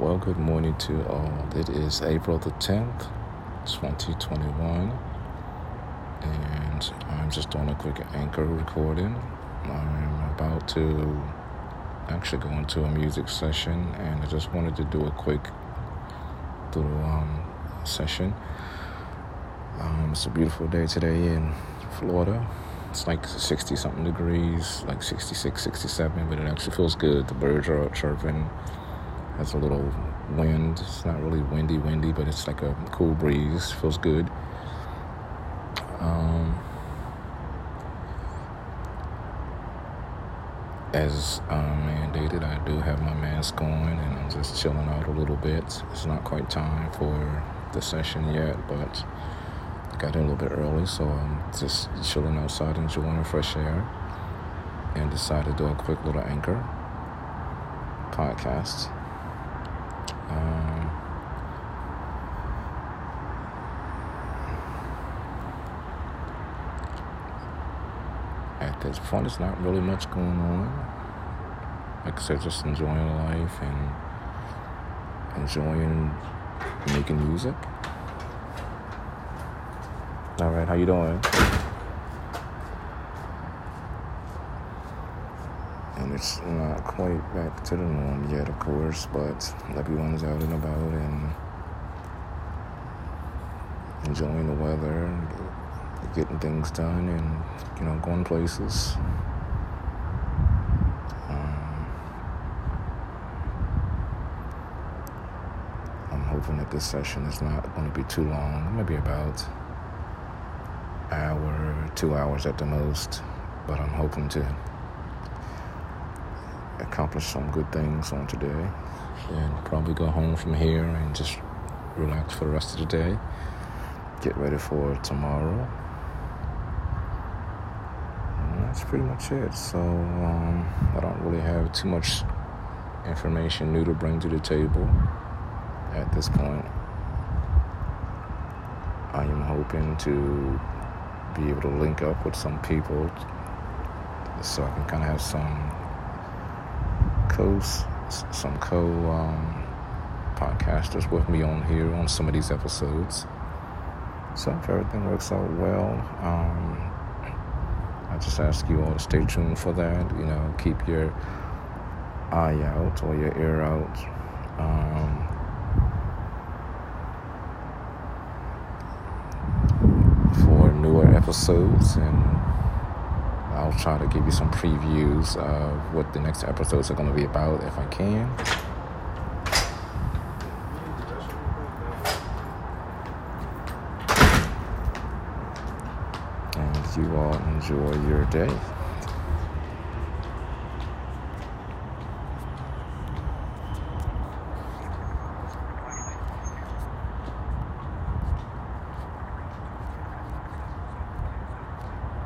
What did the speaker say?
Well, good morning to all. It is April the 10th, 2021, and I'm just doing a quick anchor recording. I'm about to actually go into a music session, and I just wanted to do a quick little um, session. Um, it's a beautiful day today in Florida. It's like 60 something degrees, like 66, 67, but it actually feels good. The birds are chirping has a little wind. It's not really windy, windy, but it's like a cool breeze. Feels good. Um, as um, mandated, I do have my mask on and I'm just chilling out a little bit. It's not quite time for the session yet, but got in a little bit early, so I'm just chilling outside, enjoying the fresh air, and decided to do a quick little anchor podcast. Um, at this point, it's not really much going on. Like I said, just enjoying life and enjoying making music. All right, how you doing? It's not quite back to the norm yet, of course, but everyone's out and about and enjoying the weather, getting things done, and you know, going places. Um, I'm hoping that this session is not going to be too long. Maybe about hour, two hours at the most, but I'm hoping to accomplish some good things on today and probably go home from here and just relax for the rest of the day. Get ready for tomorrow. And that's pretty much it. So um, I don't really have too much information new to bring to the table at this point. I am hoping to be able to link up with some people so I can kind of have some co some co um, podcasters with me on here on some of these episodes. So if everything works out well, um, I just ask you all to stay tuned for that. You know, keep your eye out or your ear out. Um, for newer episodes and I'll try to give you some previews of what the next episodes are going to be about if I can. And you all enjoy your day.